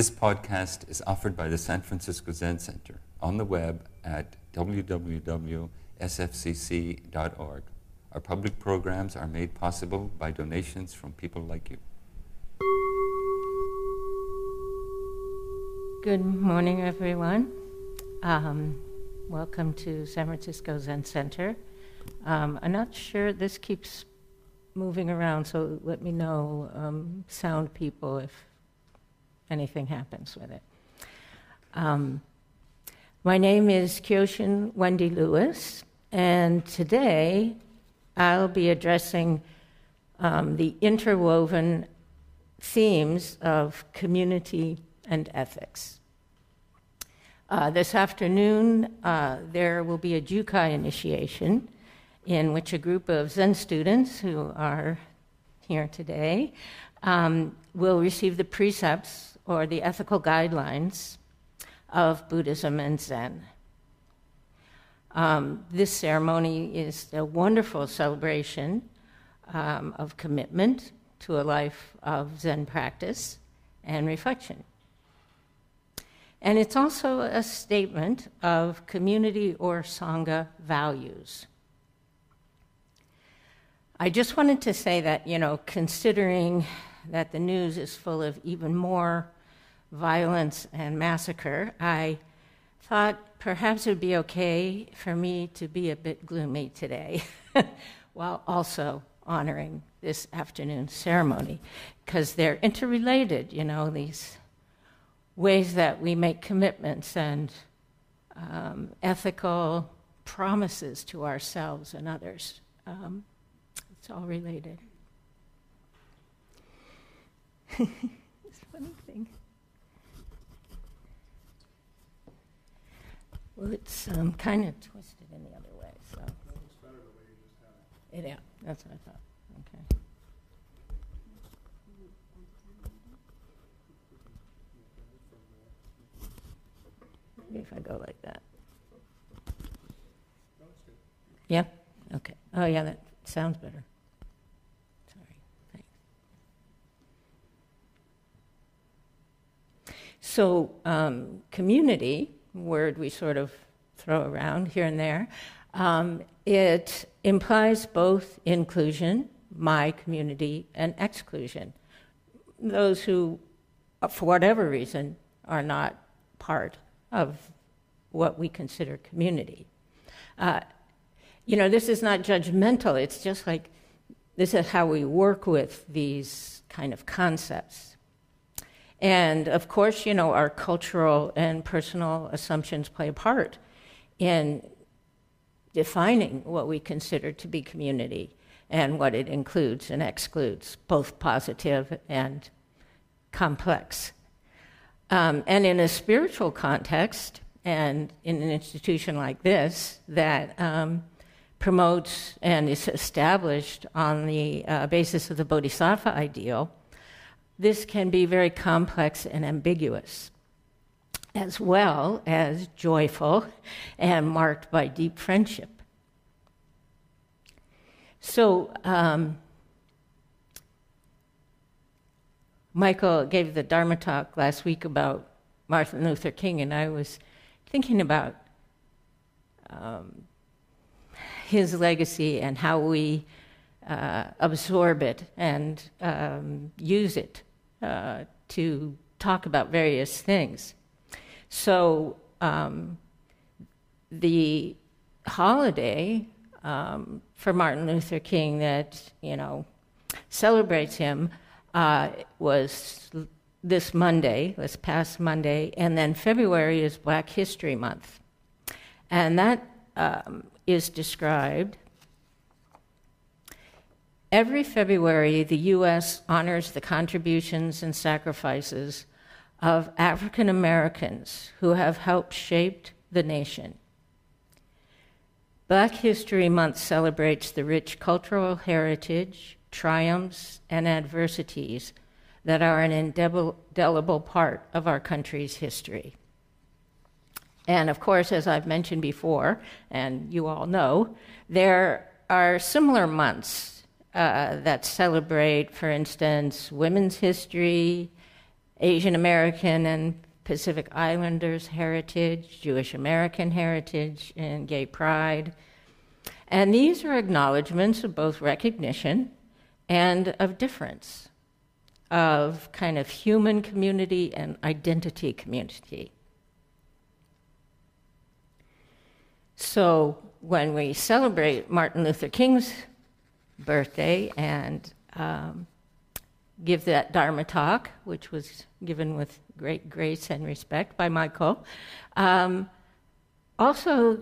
This podcast is offered by the San Francisco Zen Center on the web at www.sfzc.org. Our public programs are made possible by donations from people like you. Good morning, everyone. Um, welcome to San Francisco Zen Center. Um, I'm not sure this keeps moving around, so let me know, um, sound people, if anything happens with it. Um, my name is Kyoshin Wendy Lewis, and today I'll be addressing um, the interwoven themes of community and ethics. Uh, this afternoon, uh, there will be a Jukai initiation in which a group of Zen students who are here today um, will receive the precepts or the ethical guidelines of Buddhism and Zen. Um, this ceremony is a wonderful celebration um, of commitment to a life of Zen practice and reflection. And it's also a statement of community or Sangha values. I just wanted to say that, you know, considering that the news is full of even more violence and massacre, I thought perhaps it would be okay for me to be a bit gloomy today, while also honoring this afternoon ceremony, because they're interrelated, you know, these ways that we make commitments and um, ethical promises to ourselves and others. Um, it's all related. it's funny thing. Well, it's um, kind of twisted in the other way, so. It, yeah, that's what I thought. Okay. Maybe if I go like that. Yeah? Okay. Oh, yeah, that sounds better. Sorry. Thanks. So, um, community, word we sort of throw around here and there, um, it implies both inclusion, my community, and exclusion. Those who, for whatever reason, are not part of what we consider community. Uh, you know, this is not judgmental, it's just like this is how we work with these kind of concepts. And of course, you know, our cultural and personal assumptions play a part in defining what we consider to be community and what it includes and excludes, both positive and complex. Um, and in a spiritual context, and in an institution like this that um, promotes and is established on the uh, basis of the bodhisattva ideal, this can be very complex and ambiguous, as well as joyful and marked by deep friendship. So, um, Michael gave the Dharma talk last week about Martin Luther King, and I was thinking about um, his legacy and how we uh, absorb it and um, use it uh, to talk about various things. So, um, the holiday um, for Martin Luther King that, you know, celebrates him uh, was this Monday, this past Monday, and then February is Black History Month. And that um, is described. Every February, the U.S. honors the contributions and sacrifices of African Americans who have helped shape the nation. Black History Month celebrates the rich cultural heritage, triumphs, and adversities that are an indelible part of our country's history. And of course, as I've mentioned before, and you all know, there are similar months uh, that celebrate, for instance, women's history Asian American and Pacific Islanders heritage, Jewish American heritage, and gay pride. And these are acknowledgments of both recognition and of difference, of kind of human community and identity community. So when we celebrate Martin Luther King's birthday and um, give that Dharma talk, which was given with great grace and respect by Michael, um, also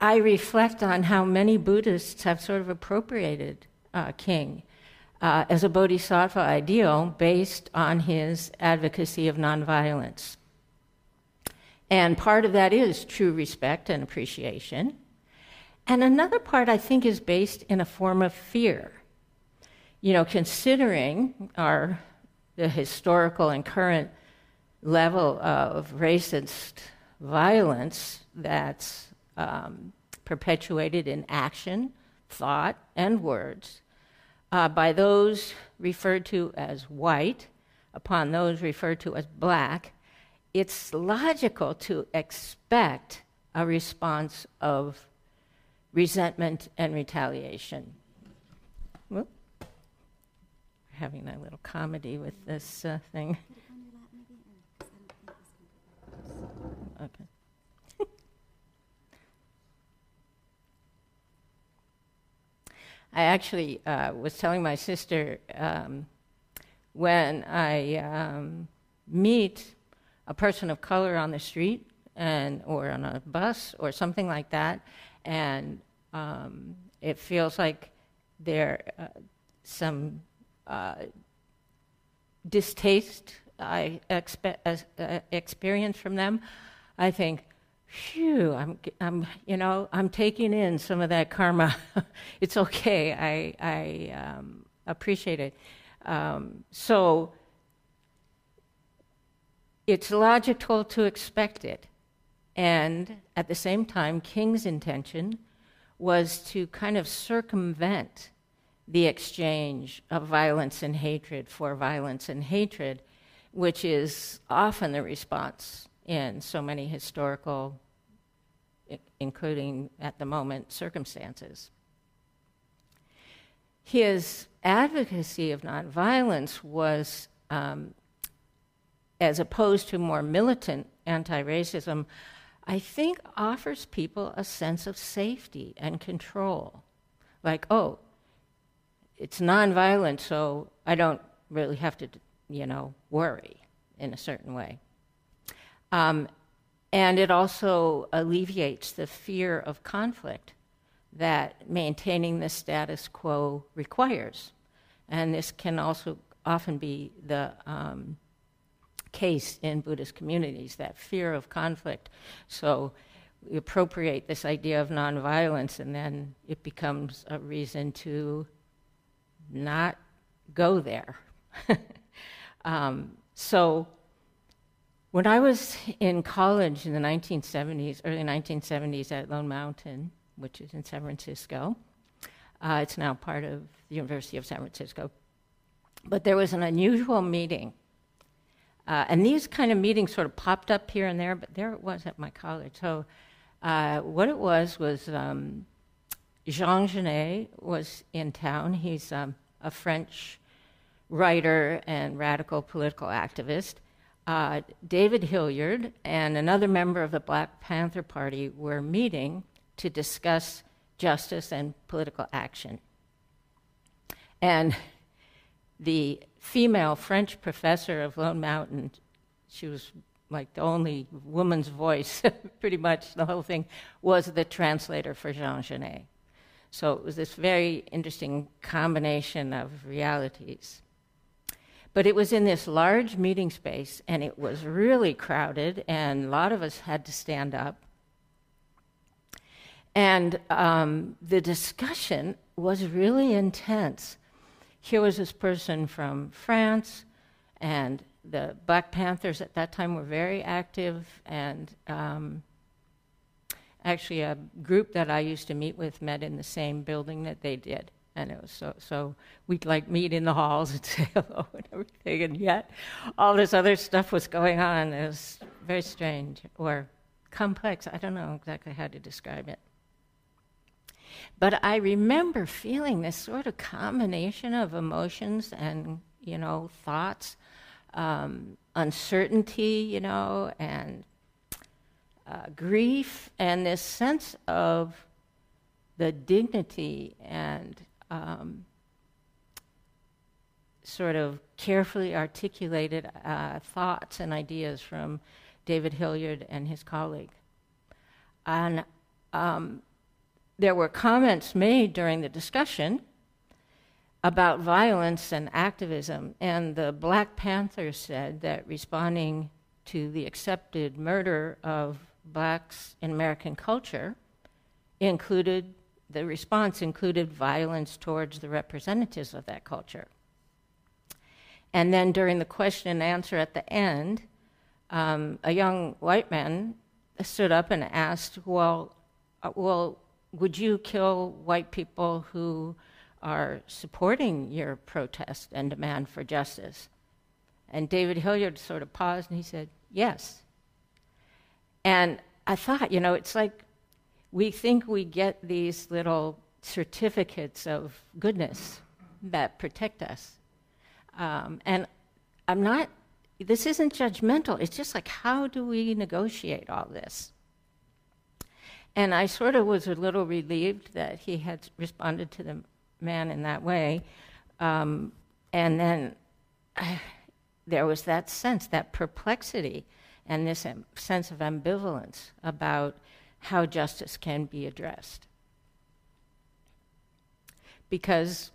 I reflect on how many Buddhists have sort of appropriated uh, King uh, as a bodhisattva ideal based on his advocacy of nonviolence. And part of that is true respect and appreciation. And another part, I think, is based in a form of fear. You know, considering our the historical and current level of racist violence that's um, perpetuated in action, thought, and words uh, by those referred to as white upon those referred to as black, it's logical to expect a response of resentment and retaliation. Whoop. We're having a little comedy with this uh, thing. Okay. I actually uh, was telling my sister um, when I um, meet a person of color on the street and or on a bus or something like that, and um, it feels like there uh, some uh, distaste I expe- uh, experience from them. I think, phew, I'm, I'm, you know, I'm taking in some of that karma. it's okay. I, I um, appreciate it. Um, so it's logical to expect it. And at the same time, King's intention was to kind of circumvent the exchange of violence and hatred for violence and hatred, which is often the response in so many historical, including at the moment, circumstances. His advocacy of nonviolence was um, as opposed to more militant anti racism, I think offers people a sense of safety and control. Like, oh, it's nonviolent, so I don't really have to, you know, worry in a certain way. Um, and it also alleviates the fear of conflict that maintaining the status quo requires. And this can also often be the um, case in Buddhist communities, that fear of conflict. So we appropriate this idea of nonviolence, and then it becomes a reason to not go there. um, so when I was in college in the 1970s, early 1970s at Lone Mountain, which is in San Francisco, uh, it's now part of the University of San Francisco. But there was an unusual meeting uh, and these kind of meetings sort of popped up here and there, but there it was at my college. So uh, what it was was um, Jean Genet was in town. He's um, a French writer and radical political activist. Uh, David Hilliard and another member of the Black Panther Party were meeting to discuss justice and political action. And the female French professor of Lone Mountain. She was like the only woman's voice, pretty much the whole thing, was the translator for Jean Genet. So it was this very interesting combination of realities. But it was in this large meeting space, and it was really crowded, and a lot of us had to stand up. And um, the discussion was really intense here was this person from France, and the Black Panthers at that time were very active, and um, actually, a group that I used to meet with met in the same building that they did. And it was so, so we'd like meet in the halls and say hello and everything. And yet all this other stuff was going on. It was very strange or complex. I don't know exactly how to describe it. But I remember feeling this sort of combination of emotions and, you know, thoughts, um, uncertainty, you know, and uh, grief, and this sense of the dignity and um, sort of carefully articulated uh, thoughts and ideas from David Hilliard and his colleague. And um, there were comments made during the discussion about violence and activism, and the Black Panthers said that responding to the accepted murder of blacks in American culture included, the response included violence towards the representatives of that culture. And then during the question and answer at the end, um, a young white man stood up and asked, Well, uh, well, would you kill white people who are supporting your protest and demand for justice? And David Hilliard sort of paused and he said, Yes. And I thought, you know, it's like we think we get these little certificates of goodness that protect us. Um, and I'm not, this isn't judgmental. It's just like, how do we negotiate all this? And I sort of was a little relieved that he had responded to the man in that way. Um, and then uh, there was that sense, that perplexity, and this sense of ambivalence about how justice can be addressed. Because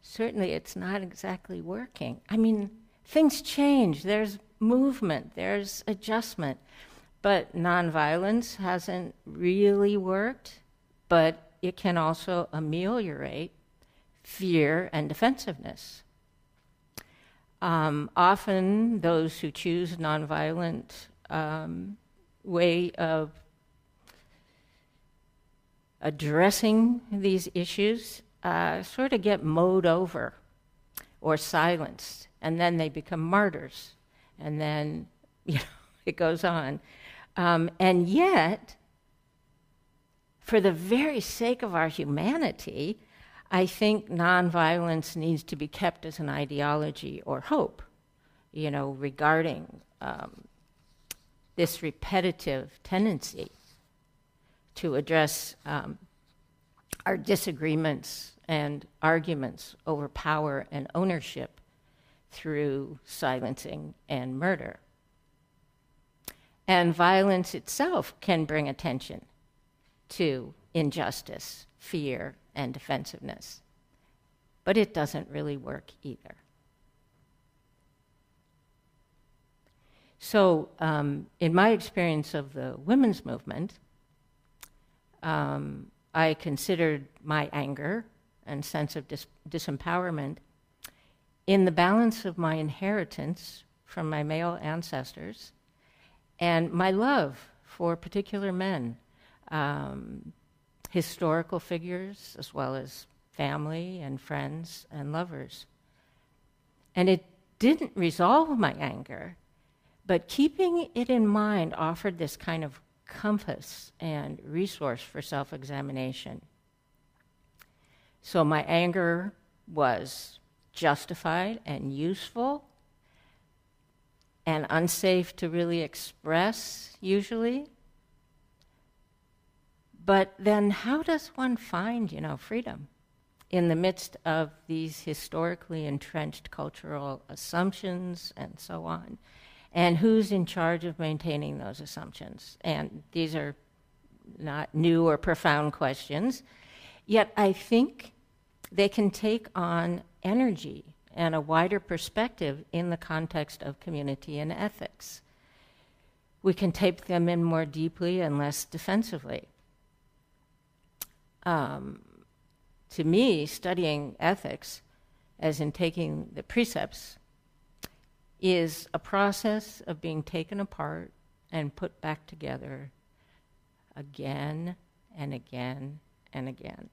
certainly it's not exactly working. I mean, things change, there's movement, there's adjustment. But nonviolence hasn't really worked, but it can also ameliorate fear and defensiveness. Um, often, those who choose nonviolent um, way of addressing these issues uh, sort of get mowed over or silenced, and then they become martyrs, and then you know it goes on. Um, and yet, for the very sake of our humanity, I think nonviolence needs to be kept as an ideology or hope, you know, regarding um, this repetitive tendency to address um, our disagreements and arguments over power and ownership through silencing and murder. And violence itself can bring attention to injustice, fear, and defensiveness. But it doesn't really work either. So, um, in my experience of the women's movement, um, I considered my anger and sense of dis- disempowerment in the balance of my inheritance from my male ancestors and my love for particular men, um, historical figures, as well as family and friends and lovers. And it didn't resolve my anger, but keeping it in mind offered this kind of compass and resource for self examination. So my anger was justified and useful, and unsafe to really express, usually. But then, how does one find, you know, freedom in the midst of these historically entrenched cultural assumptions and so on? And who's in charge of maintaining those assumptions? And these are not new or profound questions, yet I think they can take on energy and a wider perspective in the context of community and ethics. We can take them in more deeply and less defensively. Um, to me, studying ethics, as in taking the precepts, is a process of being taken apart and put back together again and again and again.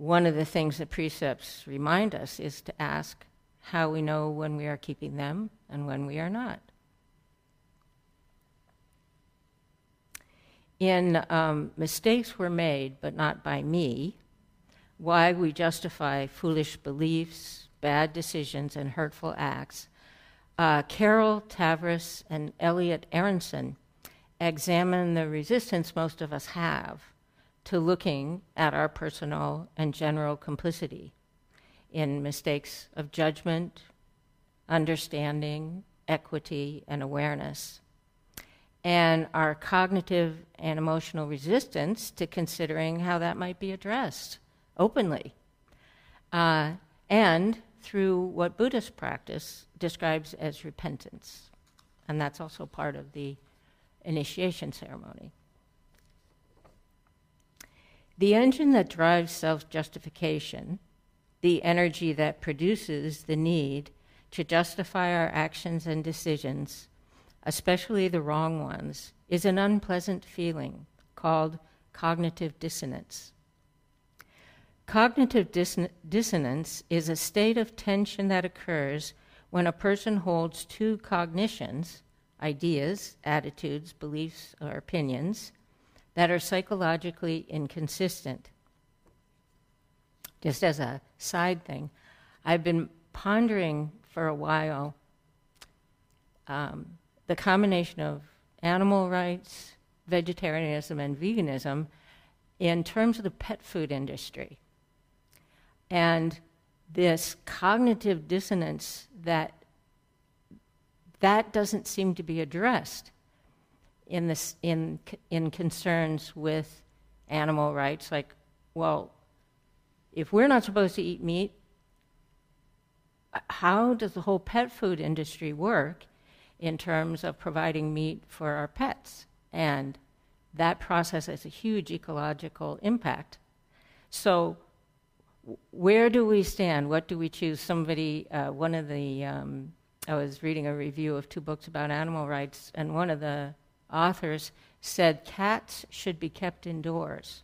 One of the things the precepts remind us is to ask how we know when we are keeping them and when we are not. In um, mistakes were made, but not by me, why we justify foolish beliefs, bad decisions, and hurtful acts, uh, Carol Tavris and Elliot Aronson examine the resistance most of us have to looking at our personal and general complicity in mistakes of judgment, understanding, equity, and awareness, and our cognitive and emotional resistance to considering how that might be addressed openly. Uh, and through what Buddhist practice describes as repentance. And that's also part of the initiation ceremony. The engine that drives self justification, the energy that produces the need to justify our actions and decisions, especially the wrong ones, is an unpleasant feeling called cognitive dissonance. Cognitive dis- dissonance is a state of tension that occurs when a person holds two cognitions, ideas, attitudes, beliefs, or opinions, that are psychologically inconsistent. Just as a side thing, I've been pondering for a while um, the combination of animal rights, vegetarianism, and veganism in terms of the pet food industry. And this cognitive dissonance that that doesn't seem to be addressed in this in in concerns with animal rights like well if we're not supposed to eat meat how does the whole pet food industry work in terms of providing meat for our pets and that process has a huge ecological impact so where do we stand? What do we choose? Somebody, uh, one of the, um, I was reading a review of two books about animal rights, and one of the authors said cats should be kept indoors.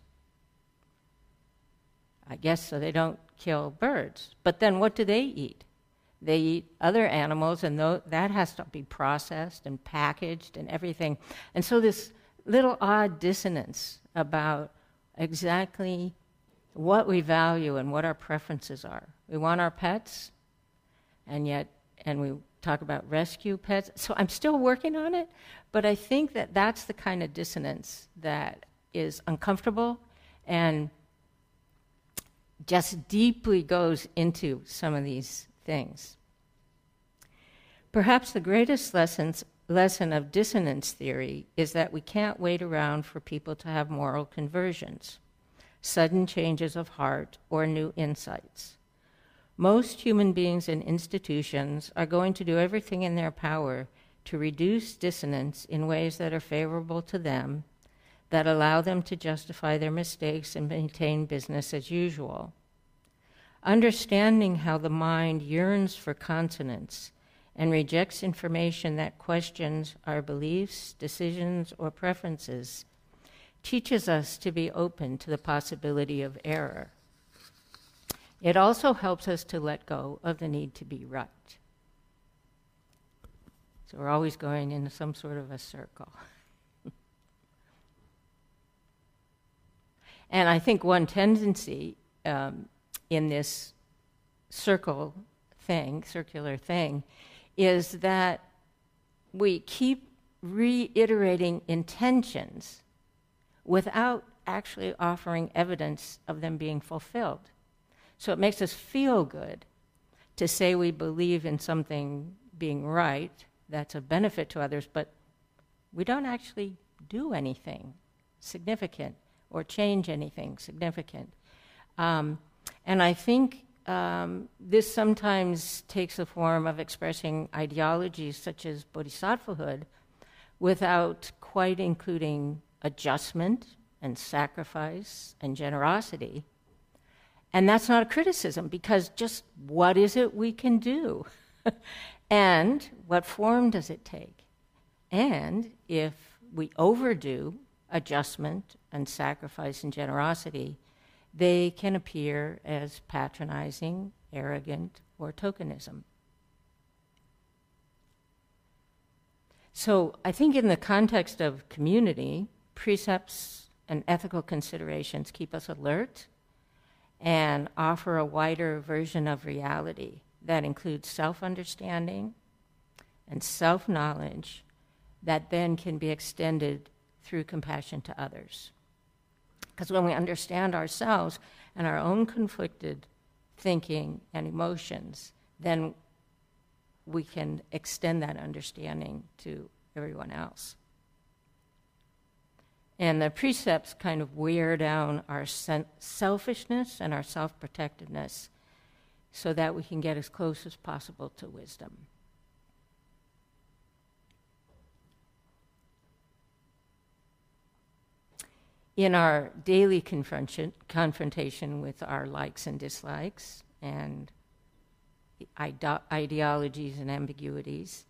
I guess so they don't kill birds. But then what do they eat? They eat other animals, and that has to be processed and packaged and everything. And so, this little odd dissonance about exactly what we value and what our preferences are. We want our pets, and yet, and we talk about rescue pets. So I'm still working on it, but I think that that's the kind of dissonance that is uncomfortable and just deeply goes into some of these things. Perhaps the greatest lessons, lesson of dissonance theory is that we can't wait around for people to have moral conversions sudden changes of heart, or new insights. Most human beings and institutions are going to do everything in their power to reduce dissonance in ways that are favorable to them, that allow them to justify their mistakes and maintain business as usual. Understanding how the mind yearns for consonance and rejects information that questions our beliefs, decisions, or preferences teaches us to be open to the possibility of error. It also helps us to let go of the need to be right. So we're always going in some sort of a circle. and I think one tendency um, in this circle thing, circular thing, is that we keep reiterating intentions without actually offering evidence of them being fulfilled. So it makes us feel good to say we believe in something being right that's a benefit to others, but we don't actually do anything significant or change anything significant. Um, and I think um, this sometimes takes the form of expressing ideologies such as bodhisattvahood without quite including adjustment and sacrifice and generosity. And that's not a criticism because just what is it we can do? and what form does it take? And if we overdo adjustment and sacrifice and generosity, they can appear as patronizing, arrogant, or tokenism. So I think in the context of community, precepts and ethical considerations keep us alert and offer a wider version of reality that includes self understanding and self knowledge that then can be extended through compassion to others. Because when we understand ourselves and our own conflicted thinking and emotions, then we can extend that understanding to everyone else. And the precepts kind of wear down our selfishness and our self protectiveness so that we can get as close as possible to wisdom. In our daily confrontation with our likes and dislikes and ide- ideologies and ambiguities,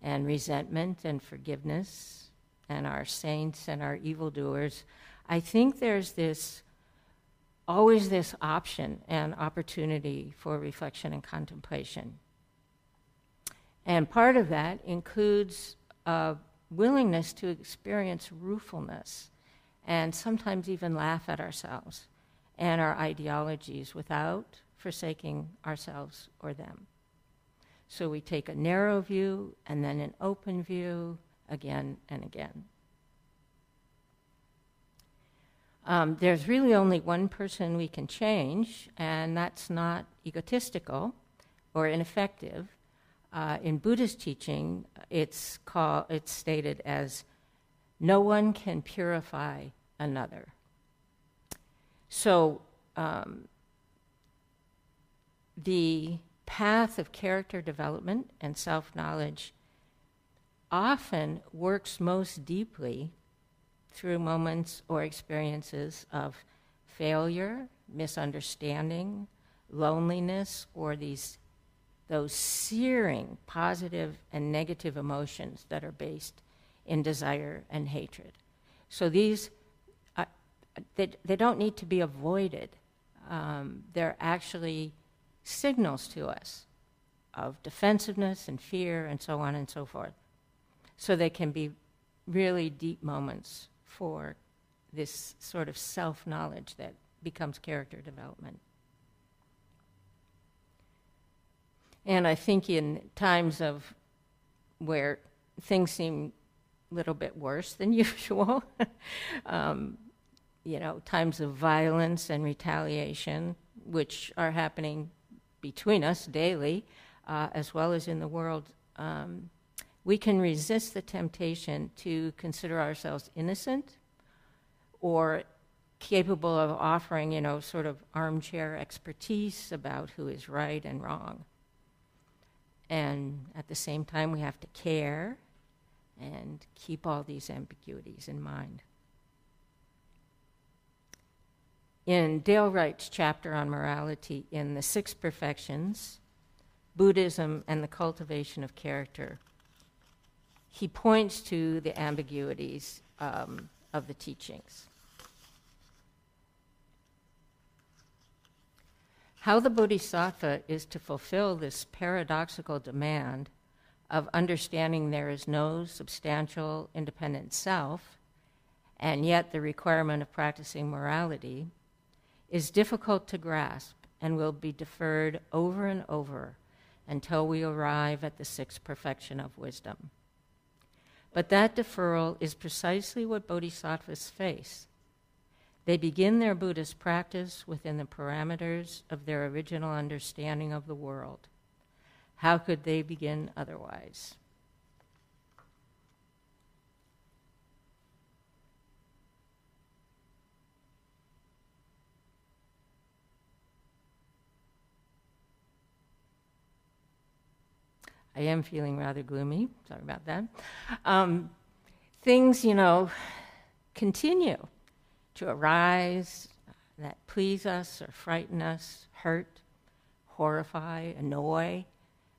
and resentment and forgiveness, and our saints and our evildoers, I think there's this always this option and opportunity for reflection and contemplation. And part of that includes a willingness to experience ruefulness and sometimes even laugh at ourselves and our ideologies without forsaking ourselves or them. So we take a narrow view and then an open view again and again. Um, there's really only one person we can change, and that's not egotistical or ineffective. Uh, in Buddhist teaching, it's, called, it's stated as no one can purify another. So um, the path of character development and self knowledge often works most deeply through moments or experiences of failure, misunderstanding, loneliness, or these those searing positive and negative emotions that are based in desire and hatred. So these, uh, they, they don't need to be avoided. Um, they're actually signals to us of defensiveness and fear and so on and so forth. So they can be really deep moments for this sort of self knowledge that becomes character development. And I think in times of where things seem a little bit worse than usual, um, you know, times of violence and retaliation, which are happening between us daily, uh, as well as in the world, um, we can resist the temptation to consider ourselves innocent or capable of offering, you know, sort of armchair expertise about who is right and wrong. And at the same time, we have to care and keep all these ambiguities in mind. In Dale Wright's chapter on morality in The Six Perfections, Buddhism and the Cultivation of Character, he points to the ambiguities um, of the teachings. How the Bodhisattva is to fulfill this paradoxical demand of understanding there is no substantial independent self, and yet the requirement of practicing morality is difficult to grasp and will be deferred over and over until we arrive at the sixth perfection of wisdom. But that deferral is precisely what bodhisattvas face. They begin their Buddhist practice within the parameters of their original understanding of the world. How could they begin otherwise? I am feeling rather gloomy. Sorry about that. Um, things, you know, continue to arise that please us or frighten us, hurt, horrify, annoy,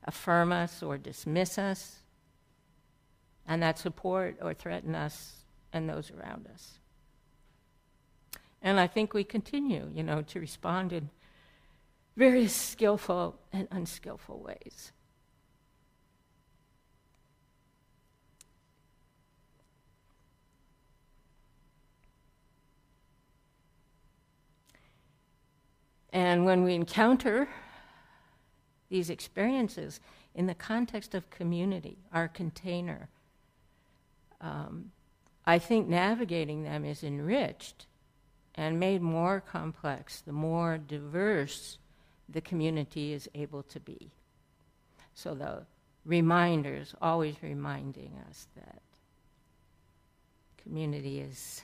affirm us or dismiss us, and that support or threaten us and those around us. And I think we continue, you know, to respond in various skillful and unskillful ways. And when we encounter these experiences in the context of community, our container, um, I think navigating them is enriched and made more complex the more diverse the community is able to be. So the reminders always reminding us that community is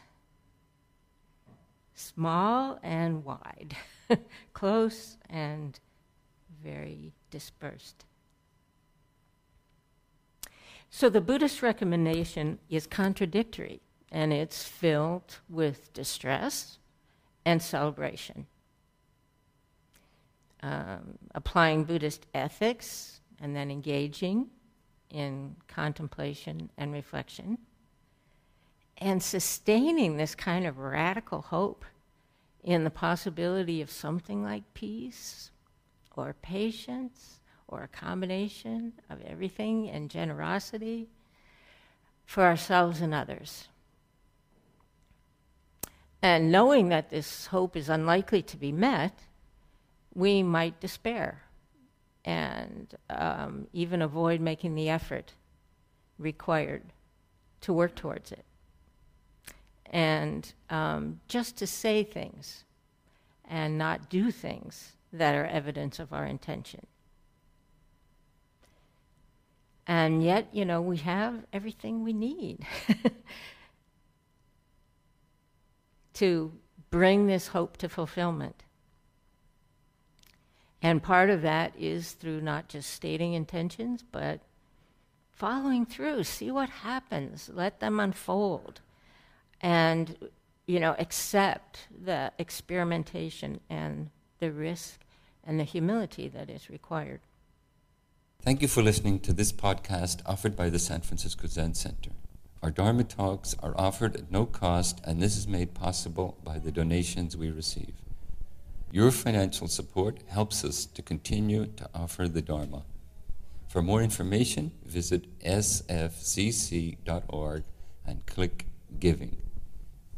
small and wide, close and very dispersed. So the Buddhist recommendation is contradictory and it's filled with distress and celebration. Um, applying Buddhist ethics and then engaging in contemplation and reflection and sustaining this kind of radical hope in the possibility of something like peace or patience or a combination of everything and generosity for ourselves and others. And knowing that this hope is unlikely to be met, we might despair and um, even avoid making the effort required to work towards it and um, just to say things and not do things that are evidence of our intention. And yet, you know, we have everything we need to bring this hope to fulfillment. And part of that is through not just stating intentions, but following through. See what happens, let them unfold and you know accept the experimentation and the risk and the humility that is required. Thank you for listening to this podcast offered by the San Francisco Zen Center. Our Dharma talks are offered at no cost, and this is made possible by the donations we receive. Your financial support helps us to continue to offer the Dharma. For more information, visit sfzc.org and click Giving